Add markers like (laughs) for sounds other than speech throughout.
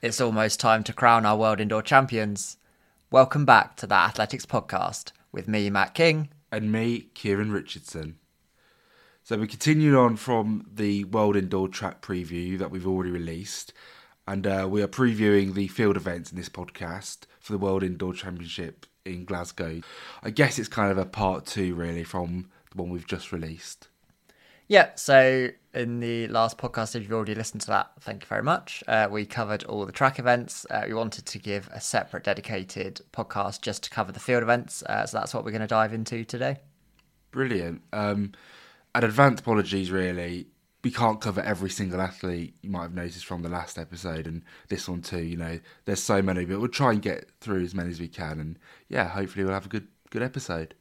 It's almost time to crown our world indoor champions. Welcome back to the Athletics Podcast with me, Matt King. And me, Kieran Richardson. So we continue on from the World Indoor Track preview that we've already released. And uh, we are previewing the field events in this podcast for the World Indoor Championship in Glasgow. I guess it's kind of a part two, really, from the one we've just released. Yeah, so in the last podcast, if you've already listened to that, thank you very much. Uh, we covered all the track events. Uh, we wanted to give a separate dedicated podcast just to cover the field events. Uh, so that's what we're going to dive into today. Brilliant. Um, and advanced apologies, really. We can't cover every single athlete you might have noticed from the last episode and this one too. You know, there's so many, but we'll try and get through as many as we can. And yeah, hopefully we'll have a good good episode.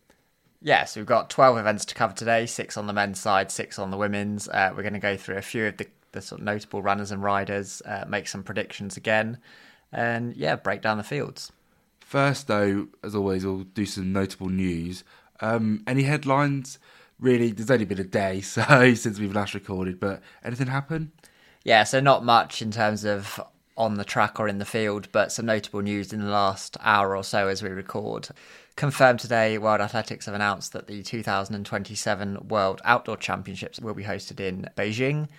Yeah, so we've got 12 events to cover today, six on the men's side, six on the women's. Uh, we're going to go through a few of the, the sort of notable runners and riders, uh, make some predictions again, and yeah, break down the fields. First, though, as always, we'll do some notable news. Um, any headlines? Really, there's only been a day (laughs) so since we've last recorded, but anything happen? Yeah, so not much in terms of on the track or in the field, but some notable news in the last hour or so as we record. Confirmed today, World Athletics have announced that the 2027 World Outdoor Championships will be hosted in Beijing.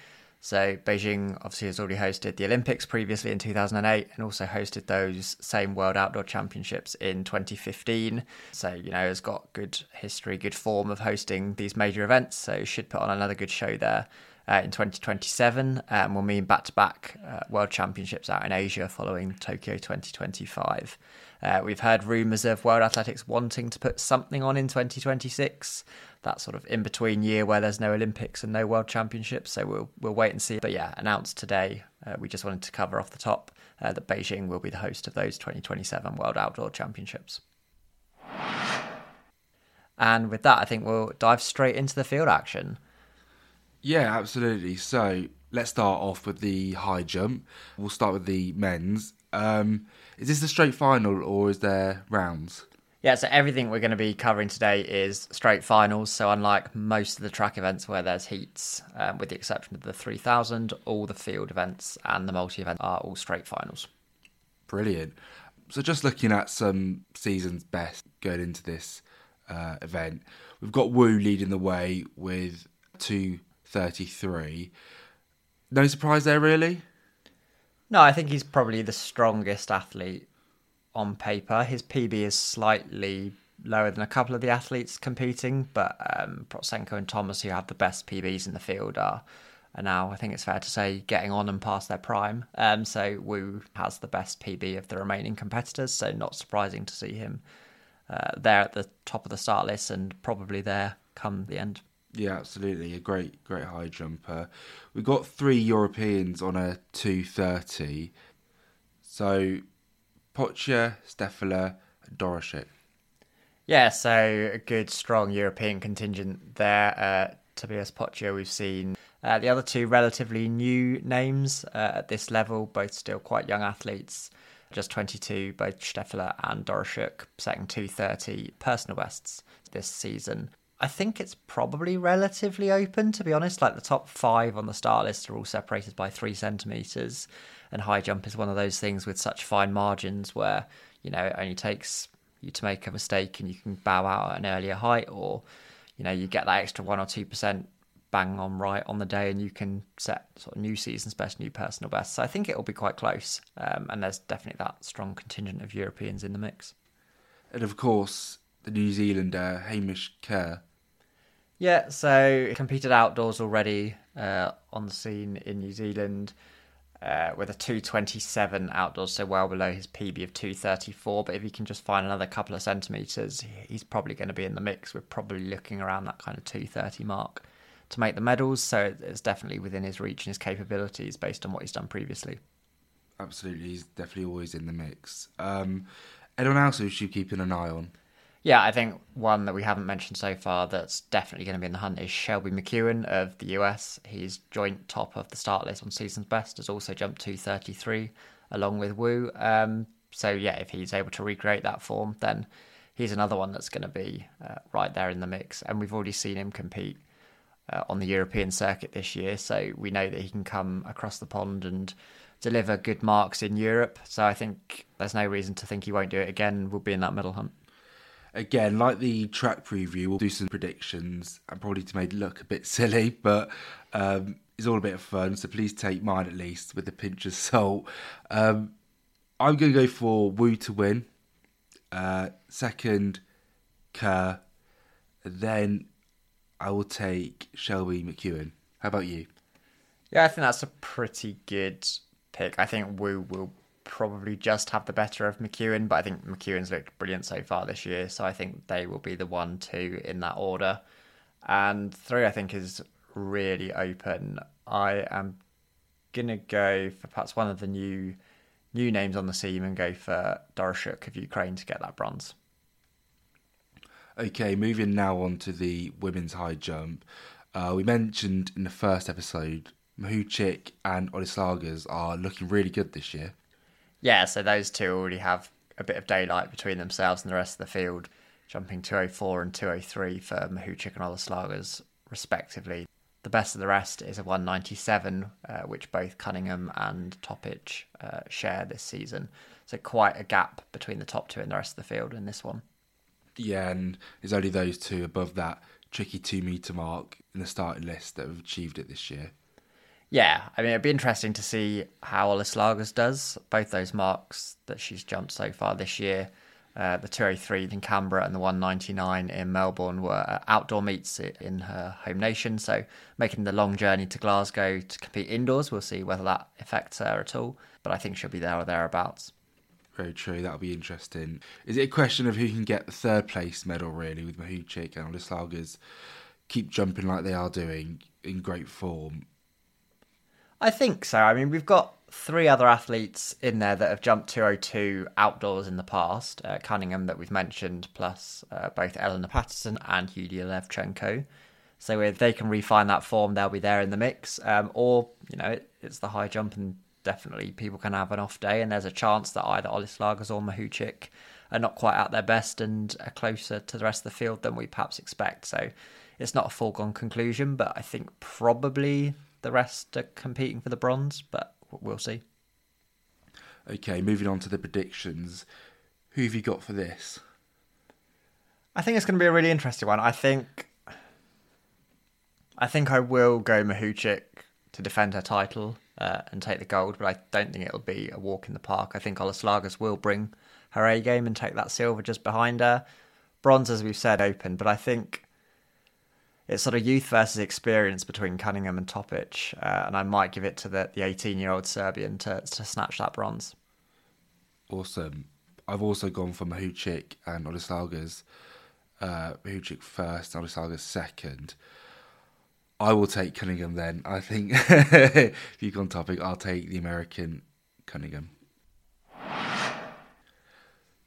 So, Beijing obviously has already hosted the Olympics previously in 2008 and also hosted those same World Outdoor Championships in 2015. So, you know, has got good history, good form of hosting these major events. So, should put on another good show there. Uh, in 2027, um, we'll mean back to back World Championships out in Asia following Tokyo 2025. Uh, we've heard rumours of World Athletics wanting to put something on in 2026. That sort of in between year where there's no Olympics and no World Championships. So we'll we'll wait and see. But yeah, announced today. Uh, we just wanted to cover off the top uh, that Beijing will be the host of those 2027 World Outdoor Championships. And with that, I think we'll dive straight into the field action. Yeah, absolutely. So let's start off with the high jump. We'll start with the men's. Um, is this a straight final or is there rounds? Yeah, so everything we're going to be covering today is straight finals. So, unlike most of the track events where there's heats, um, with the exception of the 3000, all the field events and the multi event are all straight finals. Brilliant. So, just looking at some season's best going into this uh, event, we've got Woo leading the way with 233. No surprise there, really? No, I think he's probably the strongest athlete on paper. His PB is slightly lower than a couple of the athletes competing, but um, Protsenko and Thomas, who have the best PBs in the field, are, are now, I think it's fair to say, getting on and past their prime. Um, so Woo has the best PB of the remaining competitors, so not surprising to see him uh, there at the top of the start list and probably there come the end. Yeah, absolutely. A great, great high jumper. We've got three Europeans on a 230. So, Pocha, Steffler, and Doroshuk. Yeah, so a good, strong European contingent there. Uh, Tobias Pocha, we've seen. Uh, the other two relatively new names uh, at this level, both still quite young athletes. Just 22, both Steffler and Doroshuk setting 230 personal bests this season. I think it's probably relatively open, to be honest. Like the top five on the start list are all separated by three centimeters, and high jump is one of those things with such fine margins where you know it only takes you to make a mistake and you can bow out at an earlier height, or you know you get that extra one or two percent bang on right on the day, and you can set sort of new season's best, new personal best. So I think it will be quite close, um, and there's definitely that strong contingent of Europeans in the mix. And of course, the New Zealander Hamish Kerr yeah, so competed outdoors already uh, on the scene in New Zealand uh, with a 227 outdoors, so well below his PB of 234. But if he can just find another couple of centimetres, he's probably going to be in the mix. We're probably looking around that kind of 230 mark to make the medals. So it's definitely within his reach and his capabilities based on what he's done previously. Absolutely, he's definitely always in the mix. Um, anyone else who should keep an eye on? Yeah, I think one that we haven't mentioned so far that's definitely going to be in the hunt is Shelby McEwen of the US. He's joint top of the start list on season's best, has also jumped 233 along with Woo. Um, so, yeah, if he's able to recreate that form, then he's another one that's going to be uh, right there in the mix. And we've already seen him compete uh, on the European circuit this year. So we know that he can come across the pond and deliver good marks in Europe. So I think there's no reason to think he won't do it again. We'll be in that middle hunt. Again, like the track preview, we'll do some predictions and probably to make it look a bit (laughs) silly, but um, it's all a bit of fun. So please take mine at least with a pinch of salt. Um, I'm going to go for Woo to win. Uh, second, Kerr. Then I will take Shelby McEwen. How about you? Yeah, I think that's a pretty good pick. I think Woo will probably just have the better of McEwen, but I think McEwen's looked brilliant so far this year, so I think they will be the one, two in that order. And three, I think, is really open. I am gonna go for perhaps one of the new new names on the scene and go for Doroshuk of Ukraine to get that bronze. Okay, moving now on to the women's high jump. Uh, we mentioned in the first episode, Mahuchikh and Olyslagers are looking really good this year. Yeah, so those two already have a bit of daylight between themselves and the rest of the field, jumping 204 and 203 for Mahuchikh and Olyslagers, respectively. The best of the rest is a 197, uh, which both Cunningham and Topic uh, share this season. So quite a gap between the top two and the rest of the field in this one. Yeah, and it's only those two above that tricky two metre mark in the starting list that have achieved it this year. Yeah, I mean, it'd be interesting to see how Olyslagers does. Both those marks that she's jumped so far this year, uh, the 203 in Canberra and the 199 in Melbourne, were outdoor meets in her home nation. So making the long journey to Glasgow to compete indoors, we'll see whether that affects her at all. But I think she'll be there or thereabouts. Very true. That'll be interesting. Is it a question of who can get the third place medal, really, with Mahuchikh and Olyslagers keep jumping like they are doing in great form? I think so. I mean, we've got three other athletes in there that have jumped 202 outdoors in the past. Uh, Cunningham, that we've mentioned, plus uh, both Eleanor Patterson and Yulia Levchenko. So if they can refine that form, they'll be there in the mix. Um, or, you know, it, it's the high jump, and definitely people can have an off day, and there's a chance that either Olyslagers or Mahuchikh are not quite at their best and are closer to the rest of the field than we perhaps expect. So it's not a foregone conclusion, but I think probably the rest are competing for the bronze, but we'll see. Okay, moving on to the predictions. Who have you got for this? I think it's going to be a really interesting one. I think, I think I will go Mahuchikh to defend her title uh, and take the gold, but I don't think it'll be a walk in the park. I think Olyslagers will bring her A game and take that silver just behind her. Bronze, as we've said, open, but I think it's sort of youth versus experience between Cunningham and Topic, uh, and I might give it to the the 18 year old Serbian to to snatch that bronze. Awesome. I've also gone for Mahuchikh and Olyslagers. Uh, first, Olyslagers second. I will take Cunningham then. I think (laughs) if you've gone topic, I'll take the American Cunningham.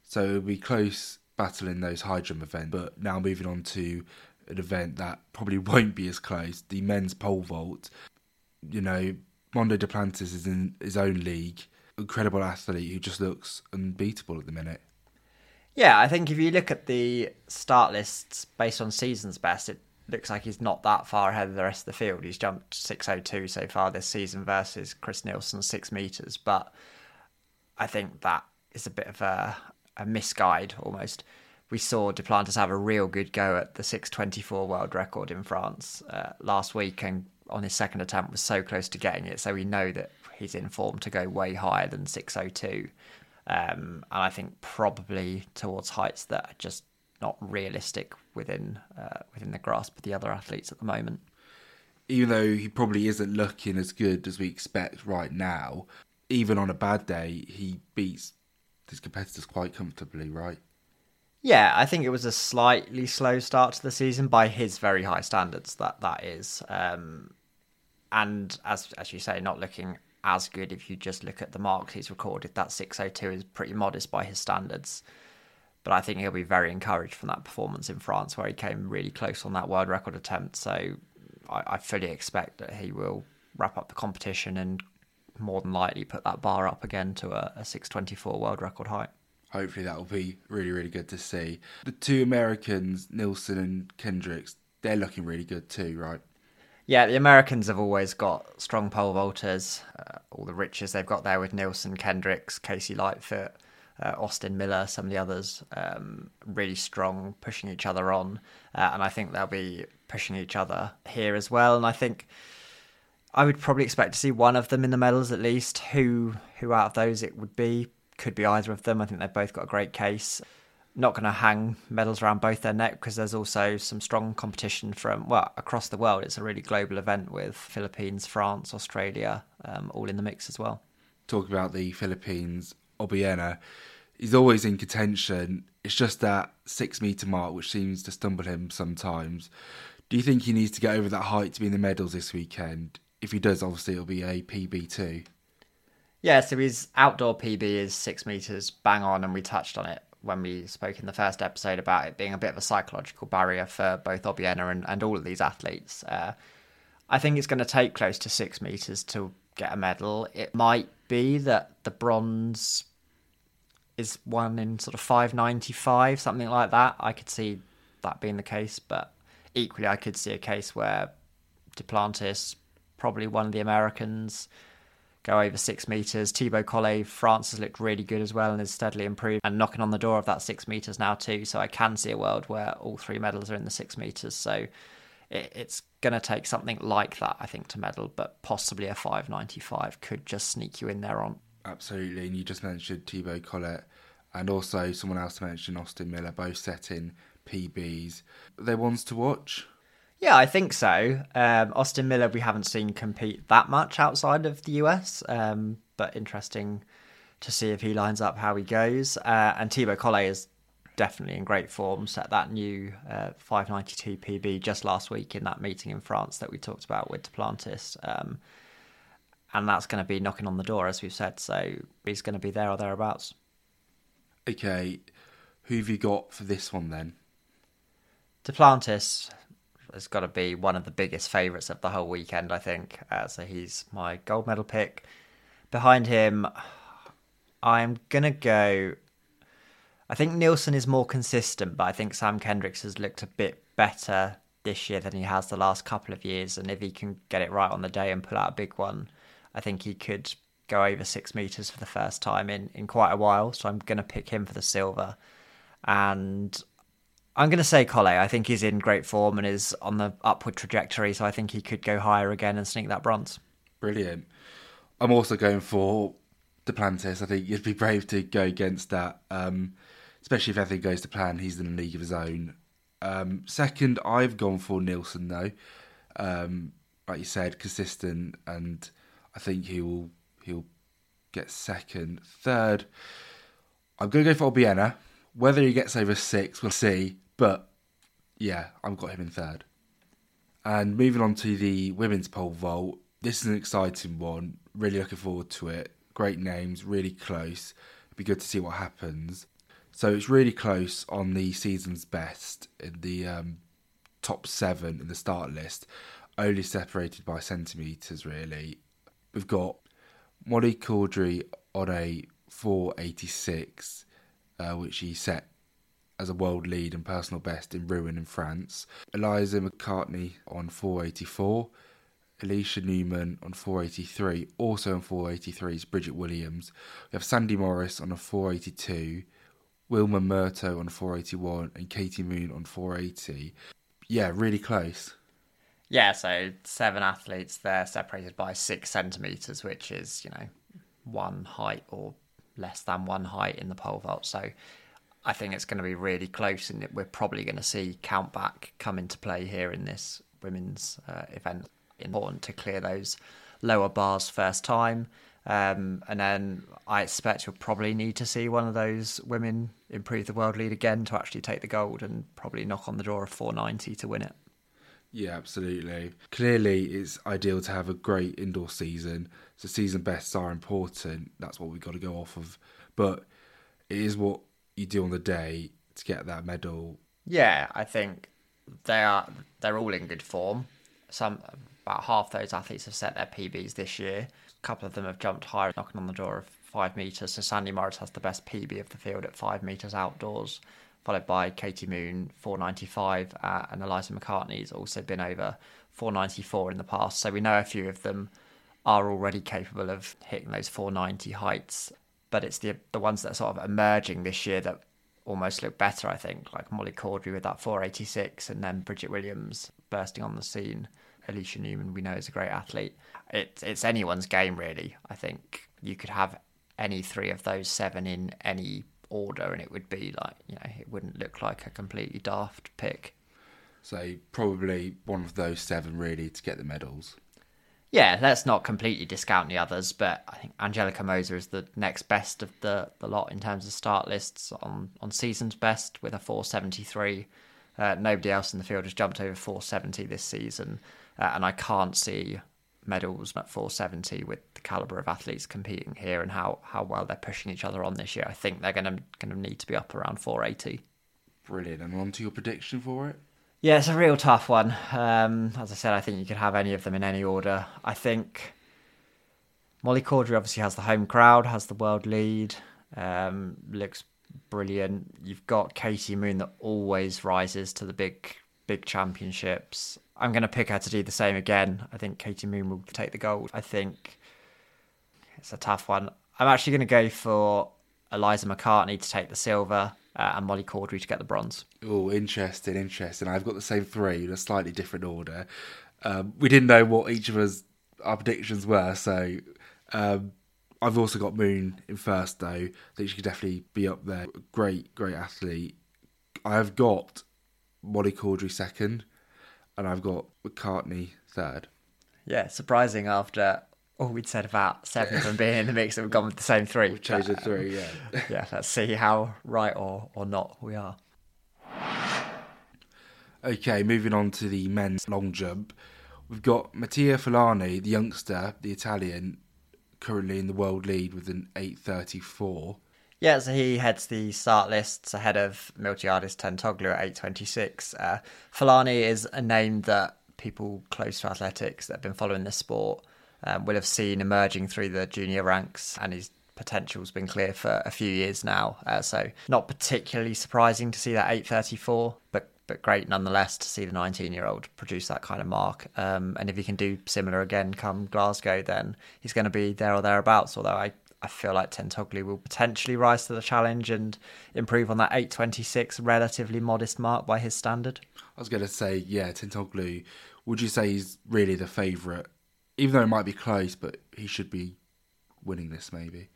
So it'll be close battle in those high jump events, but now moving on to an event that probably (laughs) won't be as close. The men's pole vault. You know, Mondo Duplantis is in his own league. Incredible athlete who just looks unbeatable at the minute. Yeah, I think if you look at the start lists based on season's best, it looks like he's not that far ahead of the rest of the field. He's jumped 602 so far this season versus Chris Nilsen 6 metres, but I think that is a bit of a, a misguide almost we saw Duplantis have a real good go at the 624 world record in France uh, last week and on his second attempt was so close to getting it. So we know that he's in form to go way higher than 602. Um, and I think probably towards heights that are just not realistic within uh, within the grasp of the other athletes at the moment. Even though he probably isn't looking as good as we expect right now, even on a bad day, he beats his competitors quite comfortably, right? Yeah, I think it was a slightly slow start to the season by his very high standards. That that is, um, and as as you say, not looking as good if you just look at the marks he's recorded. That six oh two is pretty modest by his standards, but I think he'll be very encouraged from that performance in France, where he came really close on that world record attempt. So I, I fully expect that he will wrap up the competition and more than likely put that bar up again to a, a six twenty four world record height hopefully that will be really, really good to see. The two Americans, Nilsen and Kendricks, they're looking really good too, right? Yeah, the Americans have always got strong pole vaulters. Uh, all the riches they've got there with Nilsen, Kendricks, KC Lightfoot, uh, Austin Miller, some of the others, um, really strong, pushing each other on. Uh, and I think they'll be pushing each other here as well. And I think I would probably expect to see one of them in the medals at least. Who who out of those it would be could be either of them. I think they've both got a great case not going to hang medals around both their neck because there's also some strong competition from well across the world. It's a really global event with Philippines, France, Australia, um, all in the mix as well. Talking about the Philippines, Obiena, he's always in contention. It's just that six meter mark which seems to stumble him sometimes. Do you think he needs to get over that height to be in the medals this weekend? If he does, obviously it'll be a PB too. Yeah, so his outdoor PB is six meters bang on, and we touched on it when we spoke in the first episode about it being a bit of a psychological barrier for both Obiena and, and all of these athletes. Uh, I think it's going to take close to six meters to get a medal. It might be that the bronze is one in sort of 595, something like that. I could see that being the case, but equally, I could see a case where Duplantis, probably one of the Americans, go over six meters. Thibaut Collet, France has looked really good as well and has steadily improved and knocking on the door of that six meters now too. So I can see a world where all three medals are in the six meters. So it, it's going to take something like that, I think, to medal, but possibly a 595 could just sneak you in there on. Absolutely. And you just mentioned Thibaut Collet and also someone else mentioned Austin Miller, both setting PBs. They're ones to watch. Yeah, I think so. Um, Austin Miller, we haven't seen compete that much outside of the US, um, but interesting to see if he lines up how he goes. Uh, and Thibaut Collet is definitely in great form. Set that new uh, 592 PB just last week in that meeting in France that we talked about with Duplantis. Um, and that's going to be knocking on the door, as we've said. So he's going to be there or thereabouts. Okay, who have you got for this one then? Duplantis has got to be one of the biggest favourites of the whole weekend, I think. Uh, so he's my gold medal pick. Behind him, I'm going to go. I think Nilsen is more consistent, but I think Sam Kendricks has looked a bit better this year than he has the last couple of years. And if he can get it right on the day and pull out a big one, I think he could go over six metres for the first time in, in quite a while. So I'm going to pick him for the silver. And I'm going to say Collet. I think he's in great form and is on the upward trajectory. So I think he could go higher again and sneak that bronze. Brilliant. I'm also going for Duplantis. I think you'd be brave to go against that, um, especially if everything goes to plan. He's in a league of his own. Um, second, I've gone for Nilsen though. Um, like you said, consistent, and I think he will he'll get second. Third, I'm going to go for Obiena. Whether he gets over six, we'll see. But yeah, I've got him in third. And moving on to the women's pole vault, this is an exciting one. Really looking forward to it. Great names, really close. It'd be good to see what happens. So it's really close on the season's best in the um, top seven in the start list, only separated by centimetres, really. We've got Molly Caudery on a 486, uh, which he set as a world lead and personal best in Rouen in France. Eliza McCartney on 484. Alysha Newman on 483. Also on 483 is Bridget Williams. We have Sandi Morris on a 482. Wilma Murto on 481 and Katie Moon on 480. Yeah, really close. Yeah, so seven athletes there separated by six centimetres, which is, you know, one height or less than one height in the pole vault. So I think it's going to be really close, and we're probably going to see countback come into play here in this women's uh, event. Important to clear those lower bars first time. Um, and then I expect you'll probably need to see one of those women improve the world lead again to actually take the gold and probably knock on the door of 490 to win it. Yeah, absolutely. Clearly, it's ideal to have a great indoor season. So, season bests are important. That's what we've got to go off of. But it is what you do on the day to get that medal. Yeah, I think they are. They're all in good form. Some about half those athletes have set their PBs this year. A couple of them have jumped higher, knocking on the door of five meters. So Sandi Morris has the best PB of the field at five meters outdoors. followed by Katie Moon 495, uh, and Eliza McCartney's also been over 494 in the past. So we know a few of them are already capable of hitting those 490 heights, but it's the the ones that are sort of emerging this year that almost look better, I think, like Molly Caudery with that 486, and then Bridget Williams bursting on the scene. Alysha Newman, we know, is a great athlete. It, it's anyone's game, really. I think you could have any three of those seven in any order, and it would be like, you know, it wouldn't look like a completely daft pick. So probably one of those seven really to get the medals. Yeah, let's not completely discount the others, but I think Angelica Moser is the next best of the, the lot in terms of start lists on, on season's best with a 473. Uh, nobody else in the field has jumped over 470 this season, uh, and I can't see medals at 470 with the caliber of athletes competing here and how, how well they're pushing each other on this year. I think they're going to going to need to be up around 480. Brilliant. And on to your prediction for it? Yeah, it's a real tough one. Um, as I said, I think you could have any of them in any order. I think Molly Caudery obviously has the home crowd, has the world lead, um, looks brilliant. You've got Katie Moon that always rises to the big big championships. I'm going to pick her to do the same again. I think Katie Moon will take the gold. I think it's a tough one. I'm actually going to go for Eliza McCartney to take the silver uh, and Molly Caudery to get the bronze. Oh, interesting, interesting. I've got the same three in a slightly different order. Um, we didn't know what each of us our predictions were, so um, I've also got Moon in first though. I think she could definitely be up there. Great, great athlete. I've got Molly Caudery second, and I've got McCartney third. Yeah, surprising after all we'd said about seven of them being in the mix that we've gone with the same three. We've chosen three, yeah. yeah, let's see how right or, or not we are. Okay, moving on to the men's long jump. We've got Mattia Furlani, the youngster, the Italian, currently in the world lead with an 834. Yeah, so he heads the start lists ahead of Miltiadis Tentoglou at 826. Uh, Filani is a name that people close to athletics that have been following this sport um, will have seen emerging through the junior ranks, and his potential's been clear for a few years now. Uh, so not particularly surprising to see that 834, but but great nonetheless to see the 19 year old produce that kind of mark. Um, and if he can do similar again come Glasgow, then he's going to be there or thereabouts. Although I, I feel like Tentoglou will potentially rise to the challenge and improve on that 826 relatively modest mark by his standard. I was going to say, yeah, Tentoglou, would you say he's really the favourite even though it might be close, but he should be winning this maybe.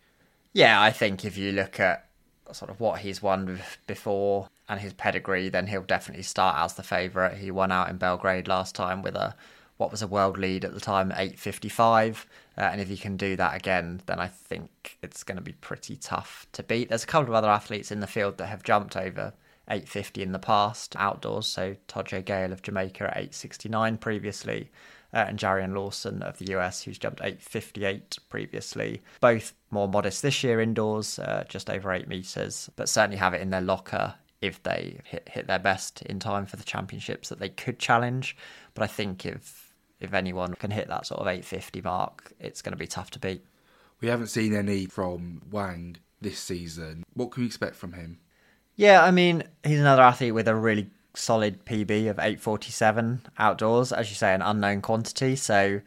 Yeah, I think if you look at sort of what he's won before and his pedigree, then he'll definitely start as the favourite. He won out in Belgrade last time with a what was a world lead at the time, 855. Uh, and if he can do that again, then I think it's going to be pretty tough to beat. There's a couple of other athletes in the field that have jumped over 850 in the past outdoors. So Tajay Gayle of Jamaica at 869 previously uh, and Jarrion Lawson of the US, who's jumped 858 previously. Both more modest this year indoors, uh, just over eight meters, but certainly have it in their locker if they hit, hit their best in time for the championships that they could challenge. But I think if if anyone can hit that sort of 850 mark, it's going to be tough to beat. We haven't seen any from Wang this season. What can we expect from him? Yeah, I mean, he's another athlete with a really solid PB of 847 outdoors, as you say, an unknown quantity. So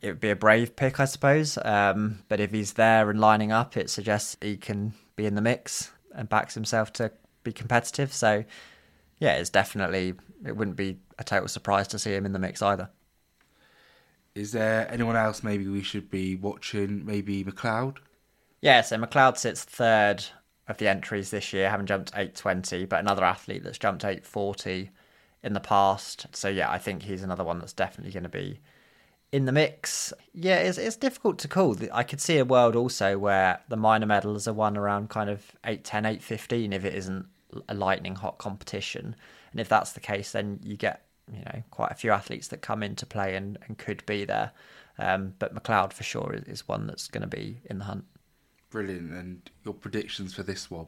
it would be a brave pick, I suppose. Um, but if he's there and lining up, it suggests he can be in the mix and backs himself to be competitive. So yeah, it's definitely, it wouldn't be a total surprise to see him in the mix either. Is there anyone else maybe we should be watching? Maybe McLeod? Yeah, so McLeod sits third of the entries this year, having jumped 820, but another athlete that's jumped 840 in the past. So yeah, I think he's another one that's definitely going to be in the mix. Yeah, it's it's difficult to call. I could see a world also where the minor medals are won around kind of 810, 815 if it isn't a lightning hot competition. And if that's the case, then you get you know quite a few athletes that come into play and, and could be there. Um, but McLeod for sure is, is one that's going to be in the hunt. Brilliant. And your predictions for this one?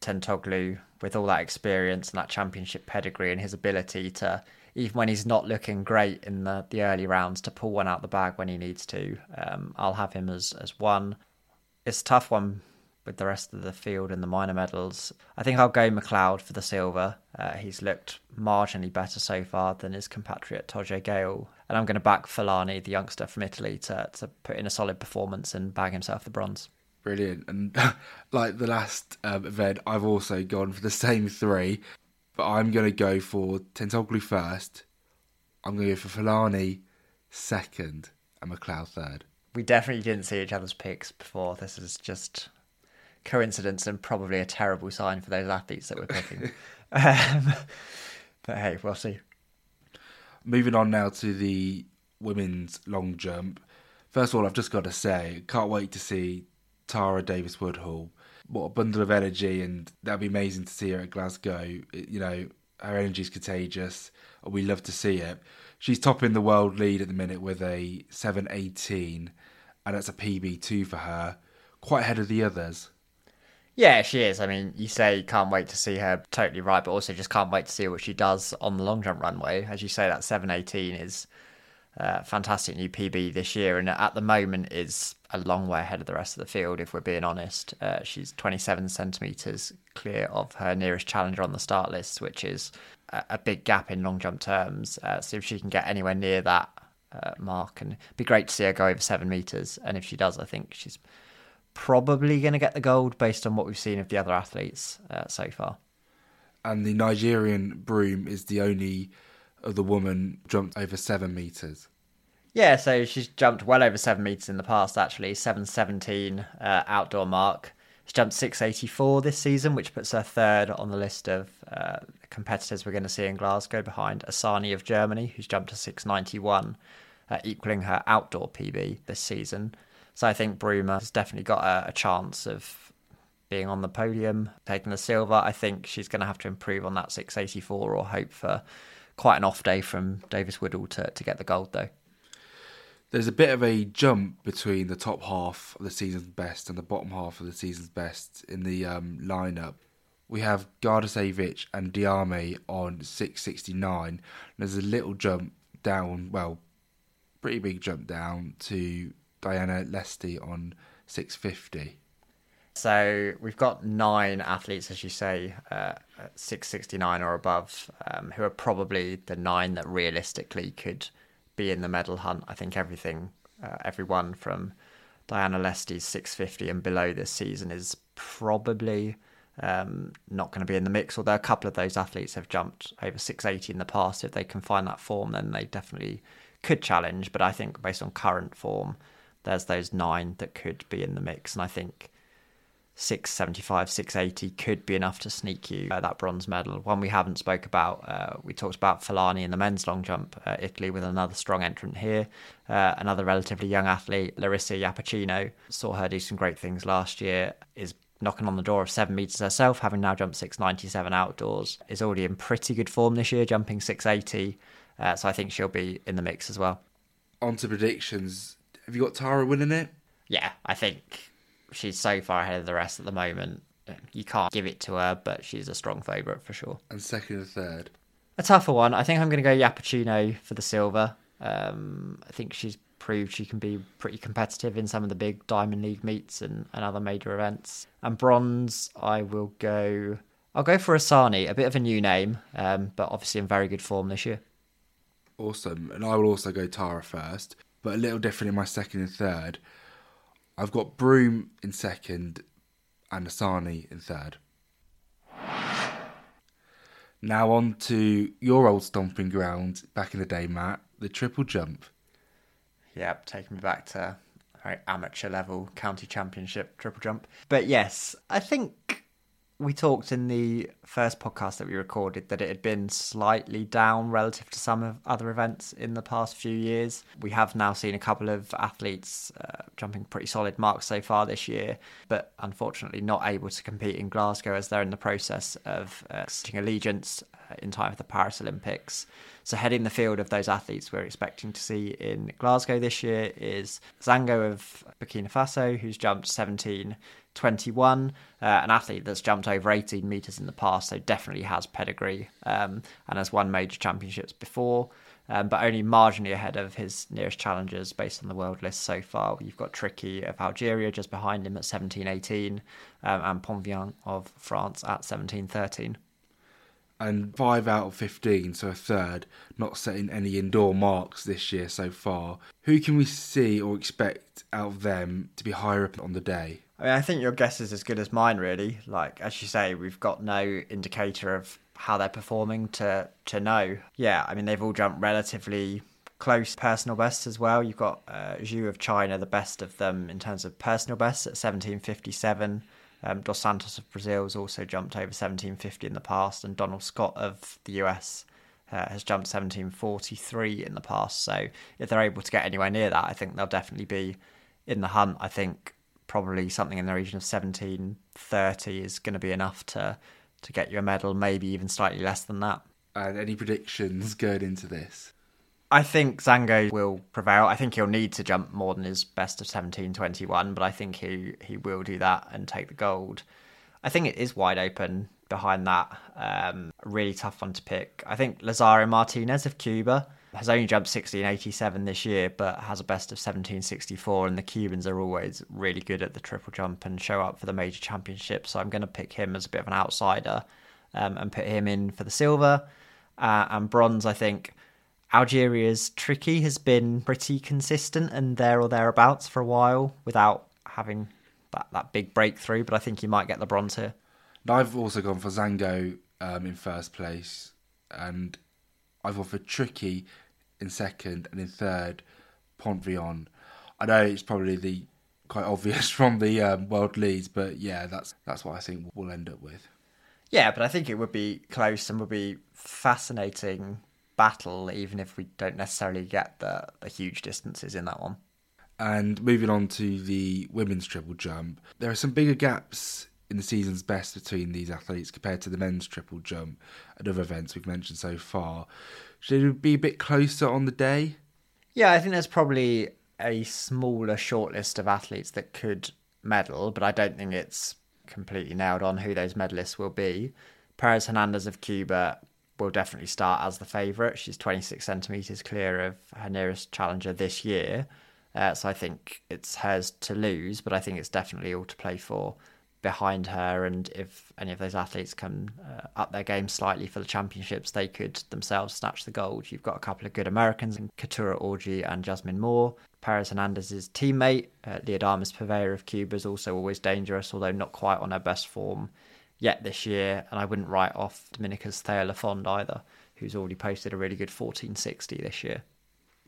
Tentoglou, with all that experience and that championship pedigree and his ability to, even when he's not looking great in the, the early rounds, to pull one out the bag when he needs to, um, I'll have him as, as one. It's a tough one with the rest of the field and the minor medals. I think I'll go McLeod for the silver. Uh, he's looked marginally better so far than his compatriot Tajay Gayle. And I'm going to back Furlani, the youngster from Italy, to, to put in a solid performance and bag himself the bronze. Brilliant. And (laughs) like the last um, event, I've also gone for the same three, but I'm going to go for Tentoglou first. I'm going to go for Furlani second and McLeod third. We definitely didn't see each other's picks before. This is just coincidence and probably a terrible sign for those athletes that we're picking. (laughs) um, but hey, we'll see. Moving on now to the women's long jump. First of all, I've just got to say, can't wait to see Tara Davis Woodhall. What a bundle of energy, and that'd be amazing to see her at Glasgow. You know, her energy is contagious. We love to see it. She's topping the world lead at the minute with a 7.18, and that's a PB2 for her, quite ahead of the others. Yeah, she is. I mean, you say you can't wait to see her totally right, but also just can't wait to see what she does on the long jump runway. As you say, that 7.18 is uh, fantastic new PB this year, and at the moment is a long way ahead of the rest of the field. If we're being honest, uh, she's 27 centimeters clear of her nearest challenger on the start list, which is a, a big gap in long jump terms. Uh, if she can get anywhere near that uh, mark, and be great to see her go over seven meters. And if she does, I think she's probably going to get the gold based on what we've seen of the other athletes uh, so far. And the Nigerian Brume is the only the woman jumped over seven meters. Yeah, so she's jumped well over seven meters in the past. Actually, seven seventeen uh, outdoor mark. She jumped six eighty four this season, which puts her third on the list of uh, competitors we're going to see in Glasgow, behind Assani of Germany, who's jumped to six ninety one, uh, equaling her outdoor PB this season. So I think Brume has definitely got a, a chance of being on the podium, taking the silver. I think she's going to have to improve on that 684 or hope for quite an off day from Davis Woodhall to, to get the gold, though. There's a bit of a jump between the top half of the season's best and the bottom half of the season's best in the um, lineup. We have Gardasevic and Diame on 669. There's a little jump down, well, pretty big jump down to Diana Lesti on 650. So we've got nine athletes, as you say, uh, 669 or above, um, who are probably the nine that realistically could be in the medal hunt. I think everything, uh, everyone from Diana Lesti's 650 and below this season is probably um, not going to be in the mix. Although a couple of those athletes have jumped over 680 in the past. If they can find that form, then they definitely could challenge. But I think based on current form, there's those nine that could be in the mix. And I think 675, 680 could be enough to sneak you uh, that bronze medal. One we haven't spoke about, uh, we talked about Furlani in the men's long jump, uh, Italy with another strong entrant here. Uh, another relatively young athlete, Larissa Iapicino, saw her do some great things last year, is knocking on the door of seven metres herself, having now jumped 697 outdoors, is already in pretty good form this year, jumping 680. Uh, so I think she'll be in the mix as well. On to predictions. Have you got Tara winning it? Yeah, I think she's so far ahead of the rest at the moment. You can't give it to her, but she's a strong favourite for sure. And second and third? A tougher one. I think I'm going to go Iapicino for the silver. Um, I think she's proved she can be pretty competitive in some of the big Diamond League meets and, and other major events. And bronze, I will go. I'll go for Assani, a bit of a new name, um, but obviously in very good form this year. Awesome. And I will also go Tara first, but a little different in my second and third. I've got Brume in second and Assani in third. Now on to your old stomping ground back in the day, Matt, the triple jump. Yep, taking me back to very amateur level county championship triple jump. But yes, I think we talked in the first podcast that we recorded that it had been slightly down relative to some of other events in the past few years. We have now seen a couple of athletes uh, jumping pretty solid marks so far this year, but unfortunately not able to compete in Glasgow as they're in the process of uh, allegiance uh, in time for the Paris Olympics. So heading the field of those athletes we're expecting to see in Glasgow this year is Zango of Burkina Faso, who's jumped 17 21, uh, an athlete that's jumped over 18 metres in the past, so definitely has pedigree um, and has won major championships before. um, but only marginally ahead of his nearest challengers based on the world list so far. You've got Triki of Algeria just behind him at 17.18 um, and Pontvianne of France at 17.13 and five out of 15, so a third, not setting any indoor marks this year so far. Who can we see or expect out of them to be higher up on the day? I mean, I think your guess is as good as mine, really. Like, as you say, we've got no indicator of how they're performing to, to know. Yeah, I mean, they've all jumped relatively close personal bests as well. You've got uh, Zhu of China, the best of them in terms of personal bests at 1757. Um, Dos Santos of Brazil has also jumped over 1750 in the past, and Donald Scott of the US uh, has jumped 1743 in the past. So if they're able to get anywhere near that, I think they'll definitely be in the hunt. I think probably something in the region of 1730 is going to be enough to to get you a medal, maybe even slightly less than that. And any predictions going into this? I think Zango will prevail. I think he'll need to jump more than his best of 17.21, but I think he, he will do that and take the gold. I think it is wide open behind that. Um, really tough one to pick. I think Lazaro Martinez of Cuba has only jumped 16.87 this year, but has a best of 17.64, and the Cubans are always really good at the triple jump and show up for the major championships. So I'm going to pick him as a bit of an outsider um, and put him in for the silver. Uh, and bronze, I think Algeria's Triki has been pretty consistent and there or thereabouts for a while without having that, that big breakthrough, but I think he might get the bronze here. I've also gone for Zango um, in first place, and I've for Triki in second, and in third, Pontvianne. I know it's probably the quite obvious (laughs) from the um, world leads, but yeah, that's that's what I think we'll end up with. Yeah, but I think it would be close and would be fascinating battle, even if we don't necessarily get the, the huge distances in that one. And moving on to the women's triple jump, there are some bigger gaps in the season's best between these athletes compared to the men's triple jump and other events we've mentioned so far. Should it be a bit closer on the day? Yeah, I think there's probably a smaller shortlist of athletes that could medal, but I don't think it's completely nailed on who those medalists will be. Perez Hernandez of Cuba will definitely start as the favourite. She's 26 centimetres clear of her nearest challenger this year. Uh, so I think it's hers to lose, but I think it's definitely all to play for behind her. And if any of those athletes can uh, up their game slightly for the championships, they could themselves snatch the gold. You've got a couple of good Americans in Keturah Orji and Jasmine Moore. Perez Hernandez's teammate, uh, Liadagmis Povea of Cuba, is also always dangerous, although not quite on her best form yet this year, and I wouldn't write off Dominica's Thea Lafond either, who's already posted a really good 1460 this year.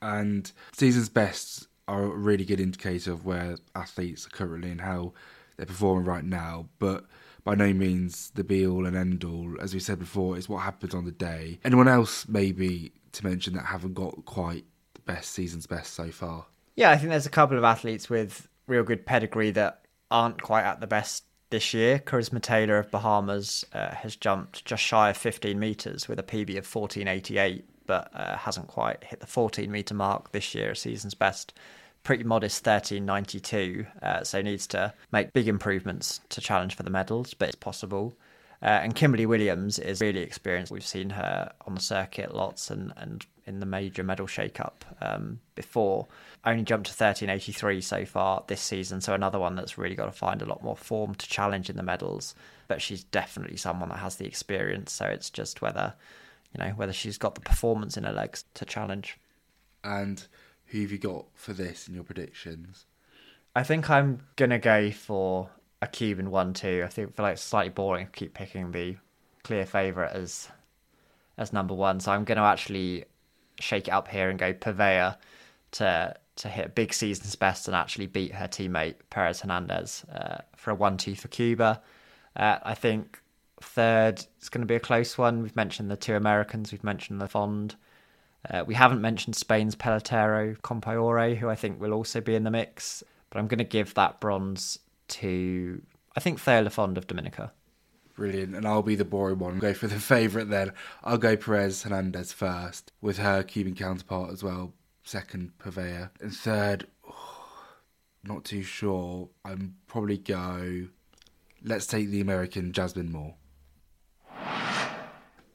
And season's bests are a really good indicator of where athletes are currently and how they're performing right now, but by no means the be all and end all. As we said before, is what happens on the day. Anyone else maybe to mention that haven't got quite the best season's best so far? Yeah, I think there's a couple of athletes with real good pedigree that aren't quite at the best this year, Charisma Taylor of Bahamas uh, has jumped just shy of 15 metres with a PB of 1488, but uh, hasn't quite hit the 14 metre mark this year, a season's best. Pretty modest 1392, uh, so needs to make big improvements to challenge for the medals, but it's possible. Uh, and Kimberly Williams is really experienced. We've seen her on the circuit lots and, and in the major medal shake-up um, before. Only jumped to 1383 so far this season, so another one that's really got to find a lot more form to challenge in the medals. But she's definitely someone that has the experience, so it's just whether you know whether she's got the performance in her legs to challenge. And who have you got for this in your predictions? I think I'm gonna go for a Cuban one too. I think I feel like it's slightly boring to keep picking the clear favourite as as number one. So I'm to actually shake it up here and go Povea to to hit big season's best and actually beat her teammate Perez Hernandez uh, for a one-two for Cuba. Uh, I think third is going to be a close one. We've mentioned the two Americans. We've mentioned Lafond. Uh, we haven't mentioned Spain's Peleteiro Compaore, who I think will also be in the mix. But I'm going to give that bronze to I think Thea Lafond of Dominica. Brilliant, and I'll be the boring one. Go for the favourite then. I'll go Perez Hernandez first, with her Cuban counterpart as well. Second, Povea, and third, oh, (sighs) not too sure. I'm probably go. Let's take the American Jasmine Moore.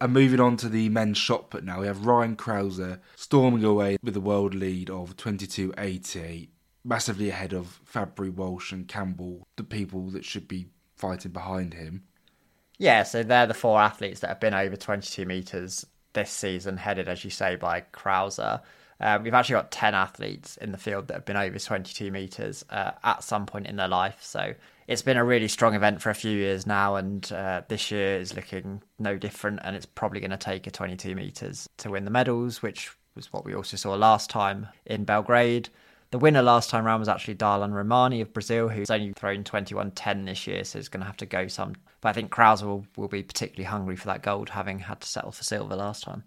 And moving on to the men's shot put now, we have Ryan Crouser storming away with a world lead of 22.88, massively ahead of Fabbri, Walsh, and Campbell, the people that should be fighting behind him. Yeah, so they're the four athletes that have been over 22 metres this season, headed, as you say, by Crouser. Uh, we've actually got 10 athletes in the field that have been over 22 metres uh, at some point in their life. So it's been a really strong event for a few years now, and uh, this year is looking no different. And it's probably going to take a 22 metres to win the medals, which was what we also saw last time in Belgrade. The winner last time round was actually Darlan Romani of Brazil, who's only thrown 21.10 this year, so he's going to have to go some. But I think Crouser will, will be particularly hungry for that gold, having had to settle for silver last time.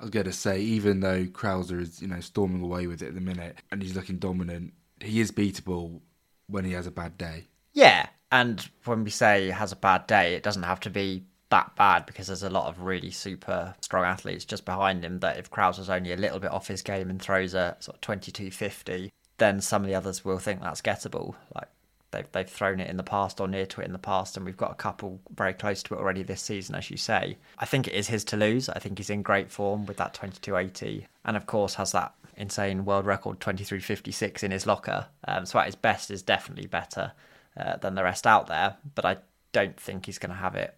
I was going to say, even though Crouser is, you know, storming away with it at the minute and he's looking dominant, he is beatable when he has a bad day. Yeah, and when we say has a bad day, it doesn't have to be that bad because there's a lot of really super strong athletes just behind him that if Crouser's only a little bit off his game and throws a sort of 22.50 then some of the others will think that's gettable. Like they've they've thrown it in the past or near to it in the past, and we've got a couple very close to it already this season, as you say. I think it is his to lose. I think he's in great form with that 22.80, and of course has that insane world record 23.56 in his locker. Um, so at his best is definitely better uh, than the rest out there, but I don't think he's going to have it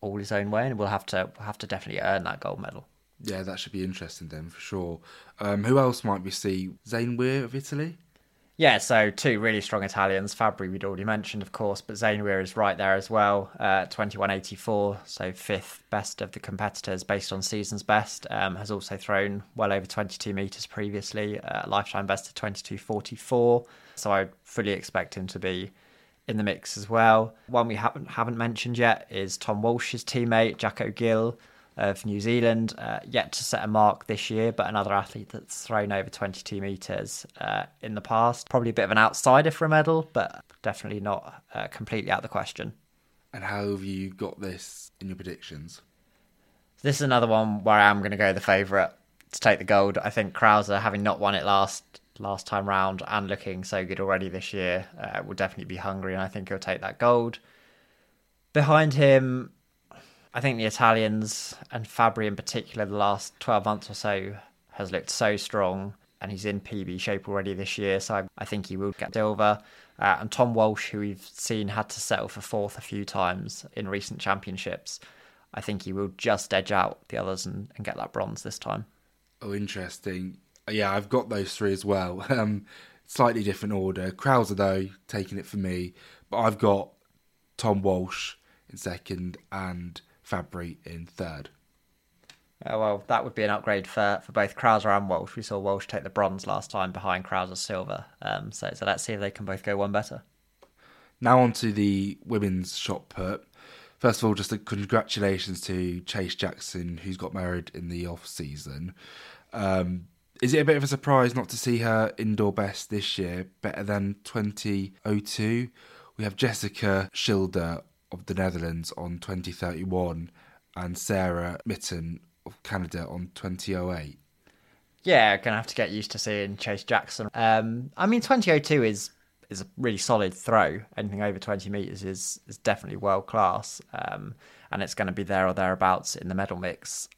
all his own way, and we'll have to we'll have to definitely earn that gold medal. Yeah, that should be interesting then for sure. Um, who else might we see? Zane Weir of Italy. Yeah, so two really strong Italians. Fabbri we'd already mentioned, of course, but Zane Weir is right there as well. Uh, 21.84, so fifth best of the competitors based on season's best. Um, has also thrown well over 22 metres previously, uh, lifetime best of 22.44. So I fully expect him to be in the mix as well. One we haven't haven't mentioned yet is Tom Walsh's teammate, Jacko Gill of New Zealand, uh, yet to set a mark this year, but another athlete that's thrown over 22 metres uh, in the past. Probably a bit of an outsider for a medal, but definitely not uh, completely out of the question. And how have you got this in your predictions? This is another one where I am going to go the favourite to take the gold. I think Crouser, having not won it last last time round and looking so good already this year, uh, will definitely be hungry, and I think he'll take that gold. Behind him, I think the Italians and Fabbri in particular, the last 12 months or so, has looked so strong. And he's in PB shape already this year, so I, I think he will get silver. Uh, and Tom Walsh, who we've seen had to settle for fourth a few times in recent championships, I think he will just edge out the others and, and get that bronze this time. Oh, interesting. Yeah, I've got those three as well. (laughs) Um, slightly different order. Crouser, though, taking it for me. But I've got Tom Walsh in second and Fabbri in third. Oh, well, that would be an upgrade for, for both Crouser and Walsh. We saw Walsh take the bronze last time behind Crouser's silver. Um, so, so let's see if they can both go one better. Now on to the women's shot put. First of all, just a congratulations to Chase Jackson, who's got married in the off season. Um, is it a bit of a surprise not to see her indoor best this year, better than 2002? We have Jessica Schilder of the Netherlands on 2031 and Sarah Mitton of Canada on 2008. Yeah, gonna have to get used to seeing Chase Jackson. Um, I mean, 2002 is is a really solid throw. Anything over 20 meters is is definitely world class, um, and it's going to be there or thereabouts in the medal mix.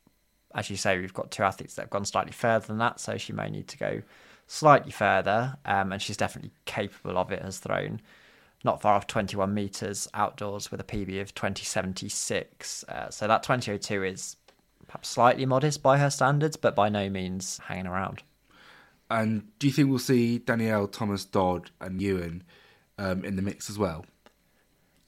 As you say, we've got two athletes that have gone slightly further than that, so she may need to go slightly further, um, and she's definitely capable of it. Has thrown not far off 21 meters outdoors with a PB of 2076. Uh, so that 2002 is perhaps slightly modest by her standards, but by no means hanging around. And do you think we'll see Danniel Thomas Dodd and Ewen um, in the mix as well?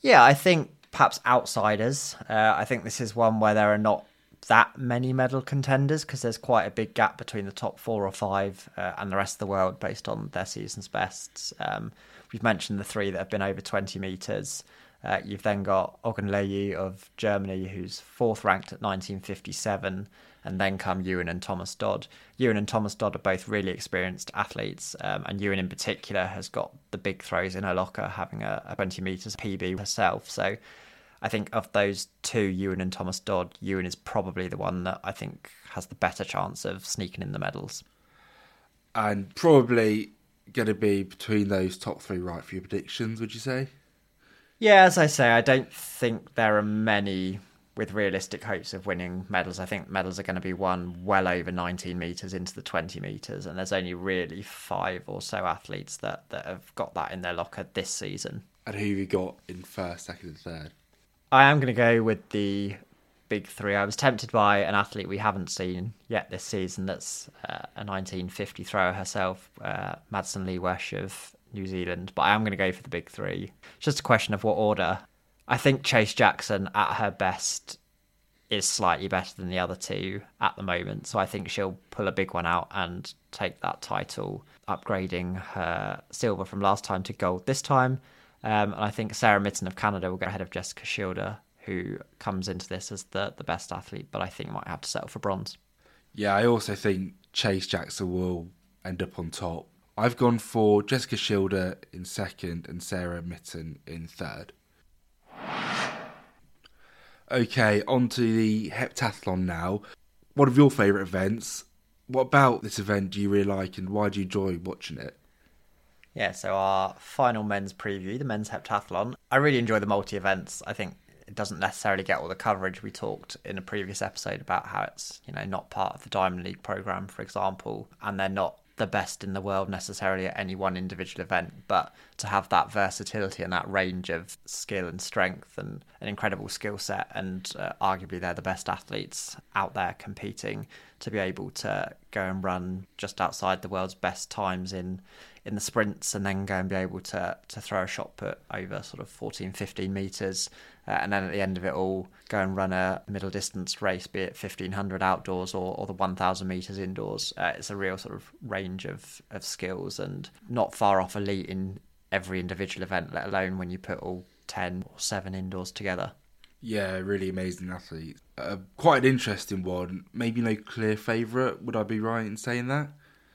Yeah, I think perhaps outsiders. Uh, I think this is one where there are not that many medal contenders because there's quite a big gap between the top four or five uh, and the rest of the world based on their season's bests. Um, We've mentioned the three that have been over 20 metres. Uh, you've then got Ogunleye of Germany, who's fourth ranked at 1957, and then come Ewen and Thomas Dodd. Ewen and Thomas Dodd are both really experienced athletes, um, and Ewen in particular has got the big throws in her locker, having a, a 20 metres PB herself. So I think of those two, Ewen and Thomas Dodd, Ewen is probably the one that I think has the better chance of sneaking in the medals. And probably going to be between those top three right for your predictions, would you say? Yeah, as I say, I don't think there are many with realistic hopes of winning medals. I think medals are going to be won well over 19 metres into the 20 metres, and there's only really five or so athletes that, that have got that in their locker this season. And who have you got in first, second, and third? I am going to go with the big three. I was tempted by an athlete we haven't seen yet this season that's uh, a 1950 thrower herself, uh, Maddison Lee Wesche of New Zealand, but I am going to go for the big three. It's just a question of what order. I think Chase Jackson at her best is slightly better than the other two at the moment. So I think she'll pull a big one out and take that title, upgrading her silver from last time to gold this time. Um, and I think Sarah Mitton of Canada will go ahead of Jessica Schilder, who comes into this as the, the best athlete, but I think might have to settle for bronze. Yeah, I also think Chase Jackson will end up on top. I've gone for Jessica Schilder in second and Sarah Mitton in third. Okay, on to the heptathlon now. One of your favourite events. What about this event do you really like and why do you enjoy watching it? Yeah, so our final men's preview, the men's heptathlon. I really enjoy the multi events. I think it doesn't necessarily get all the coverage. We talked in a previous episode about how it's, you know, not part of the Diamond League program, for example, and they're not the best in the world necessarily at any one individual event, but to have that versatility and that range of skill and strength and an incredible skill set, and uh, arguably they're the best athletes out there competing, to be able to go and run just outside the world's best times in in the sprints and then go and be able to to throw a shot put over sort of 14 15 meters uh, and then at the end of it all go and run a middle distance race be it 1500 outdoors or, or the 1000 meters indoors uh, it's a real sort of range of of skills and not far off elite in every individual event let alone when you put all 10 or 7 indoors together yeah, really amazing athlete. Uh, quite an interesting one. Maybe no clear favourite. Would I be right in saying that?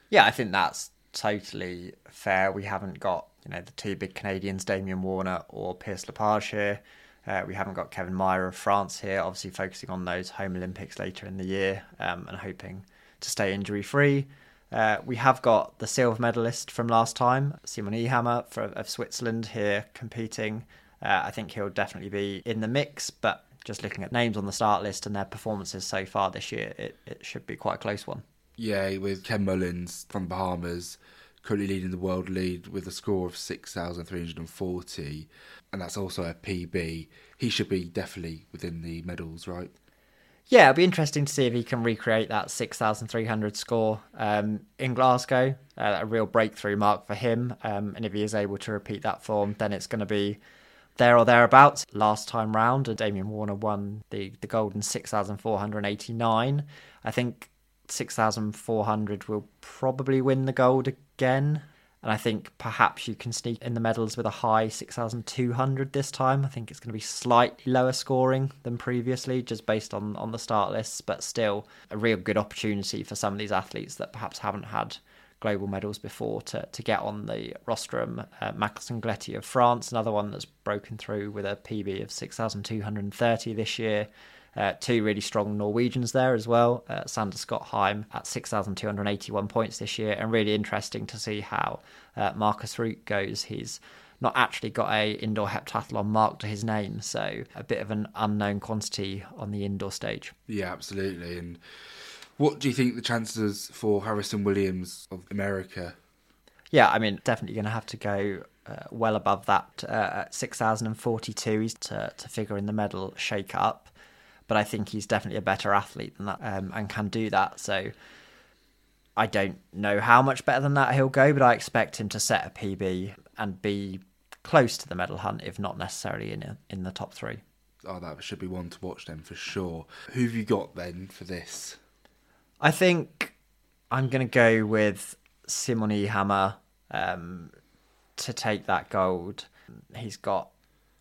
Yeah, I think that's totally fair. We haven't got you know the two big Canadians, Damian Warner or Pierce Lepage here. Uh, we haven't got Kevin Mayer of France here, obviously focusing on those home Olympics later in the year um, and hoping to stay injury free. Uh, we have got the silver medalist from last time, Simon Ehammer of Switzerland, here competing. Uh, I think he'll definitely be in the mix, but just looking at names on the start list and their performances so far this year, it, it should be quite a close one. Yeah, with Ken Mullings from Bahamas currently leading the world lead with a score of 6,340, and that's also a PB. He should be definitely within the medals, right? Yeah, it'll be interesting to see if he can recreate that 6,300 score um, in Glasgow, uh, a real breakthrough mark for him. Um, and if he is able to repeat that form, then it's going to be there or thereabouts. Last time round, and Damian Warner won the, the golden 6,489. I think 6,400 will probably win the gold again. And I think perhaps you can sneak in the medals with a high 6,200 this time. I think it's going to be slightly lower scoring than previously, just based on, on the start lists, but still a real good opportunity for some of these athletes that perhaps haven't had global medals before to, to get on the rostrum. Uh, Gletty of France, another one that's broken through with a PB of 6,230 this year. Uh, two really strong Norwegians there as well. Uh, Sander Skotheim at 6,281 points this year, and really interesting to see how uh, Markus Rooth goes. He's not actually got a indoor heptathlon mark to his name, so a bit of an unknown quantity on the indoor stage. Yeah, absolutely. And what do you think the chances for Harrison Williams of America? Yeah, I mean, definitely going to have to go uh, well above that uh, at 6,042 to, to figure in the medal shake up but I think he's definitely a better athlete than that um, and can do that. So I don't know how much better than that he'll go, but I expect him to set a PB and be close to the medal hunt, if not necessarily in in the top three. Oh, that should be one to watch then for sure. Who have you got then for this? I think I'm going to go with Simon Ehammer um, to take that gold. He's got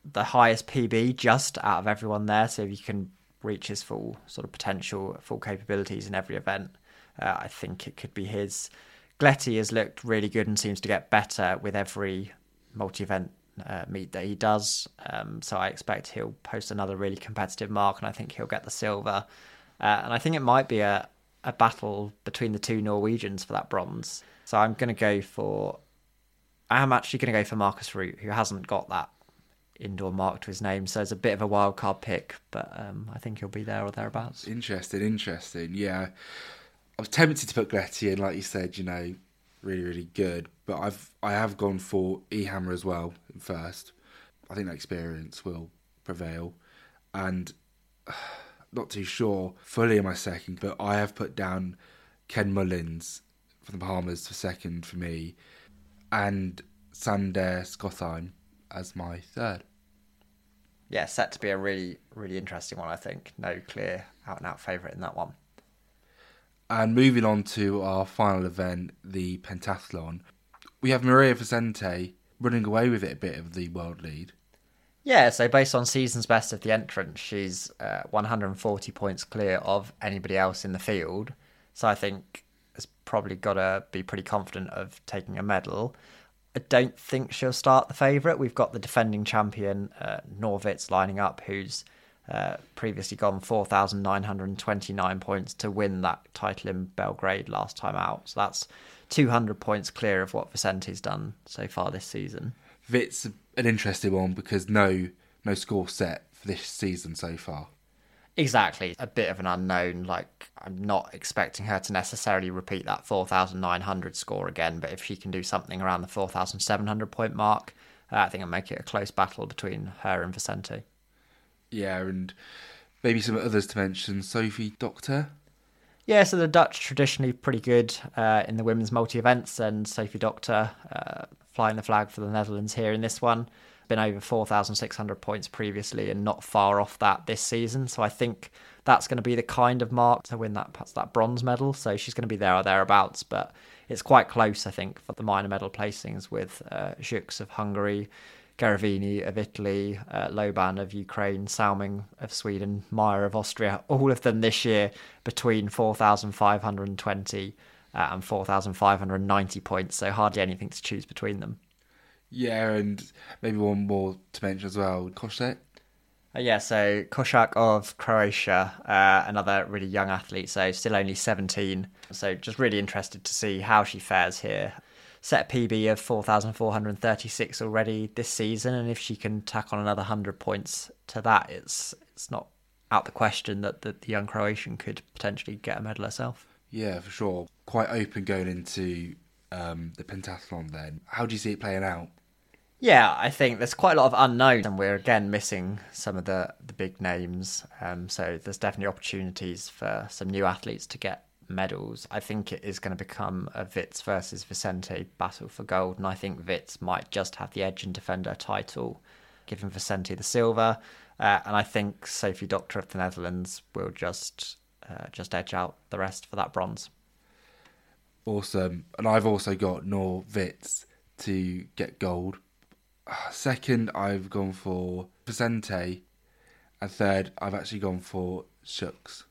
the highest PB just out of everyone there, so if you can reach his full sort of potential, full capabilities in every event. Uh, I think it could be his. Gletty has looked really good and seems to get better with every multi-event uh, meet that he does. Um, so I expect he'll post another really competitive mark, and I think he'll get the silver. Uh, and I think it might be a a battle between the two Norwegians for that bronze. So I'm going to go for. I am actually going to go for Markus Rooth, who hasn't got that indoor mark to his name. So it's a bit of a wild card pick, but um, I think he'll be there or thereabouts. Interesting, interesting. Yeah, I was tempted to put Gletty in, like you said. You know, really, really good. But I've I have gone for Ehammer as well first. I think that experience will prevail, and (sighs) not too sure fully in my second, but I have put down Ken Mullings for the Bahamas for second for me, and Sander Skotheim as my third. Yeah, set to be a really, really interesting one. I think no clear out and out favourite in that one. And moving on to our final event, the pentathlon, we have Maria Vicente running away with it a bit of the world lead. Yeah, so based on season's best of the entrance, she's uh, 140 points clear of anybody else in the field. So I think has probably got to be pretty confident of taking a medal. I don't think she'll start the favourite. We've got the defending champion uh, Noor Vidts lining up, who's uh, previously gone 4,929 points to win that title in Belgrade last time out. So that's 200 points clear of what Vicente's done so far this season. Vit's an interesting one because no no score set for this season so far. Exactly, a bit of an unknown. Like I'm not expecting her to necessarily repeat that 4,900 score again, but if she can do something around the 4,700 point mark, uh, I think it'll make it a close battle between her and Vicente. Yeah, and maybe some others to mention. Sophie Dokter. Yeah, so the Dutch traditionally pretty good uh, in the women's multi events, and Sophie Dokter uh, flying the flag for the Netherlands here in this one. Been over 4,600 points previously and not far off that this season. So I think that's going to be the kind of mark to win that that bronze medal. So she's going to be there or thereabouts, but it's quite close, I think, for the minor medal placings with uh, of Hungary, Gerevini of Italy, uh, Loban of Ukraine, Salming of Sweden, Meyer of Austria, all of them this year between 4,520 uh, and 4,590 points, so hardly anything to choose between them. Yeah, and maybe one more to mention as well Koščak. Uh, yeah, so Koščak of Croatia, uh, another really young athlete, so still only 17. So just really interested to see how she fares here set PB of 4,436 already this season, and if she can tack on another 100 points to that, it's it's not out the question that the, the young Croatian could potentially get a medal herself. Yeah, for sure. Quite open going into um, the pentathlon then. How do you see it playing out? Yeah, I think there's quite a lot of unknowns, and we're again missing some of the, the big names. Um, so there's definitely opportunities for some new athletes to get medals. I think it is going to become a Vidts versus Vicente battle for gold, and I think Vidts might just have the edge and defend her title, giving Vicente the silver. Uh, and I think Sophie Dokter of the Netherlands will just uh, just edge out the rest for that bronze. Awesome, and I've also got Noor Vidts to get gold. Second, I've gone for Vicente, and third, I've actually gone for Schucks.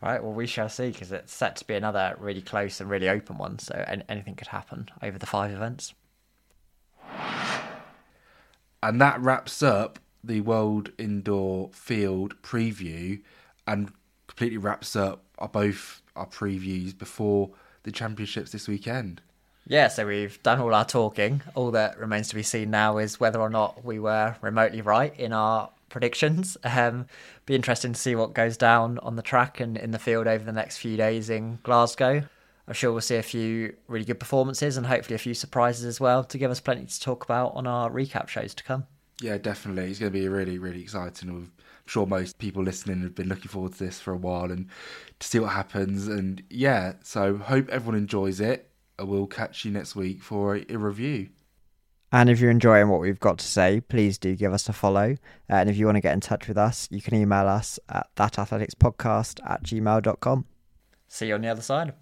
Right, well, we shall see because it's set to be another really close and really open one. So anything could happen over the five events. And that wraps up the World Indoor Field preview and completely wraps up our both our previews before the championships this weekend. Yeah, so we've done all our talking. All that remains to be seen now is whether or not we were remotely right in our predictions. Um, be interesting to see what goes down on the track and in the field over the next few days in Glasgow. I'm sure we'll see a few really good performances and hopefully a few surprises as well to give us plenty to talk about on our recap shows to come. Yeah, definitely. It's going to be really, really exciting. I'm sure most people listening have been looking forward to this for a while and to see what happens. And yeah, so hope everyone enjoys it. We'll catch you next week for a, a review. And if you're enjoying what we've got to say, please do give us a follow. Uh, and if you want to get in touch with us, you can email us at thatathletics.podcast at gmail.com. See you on the other side.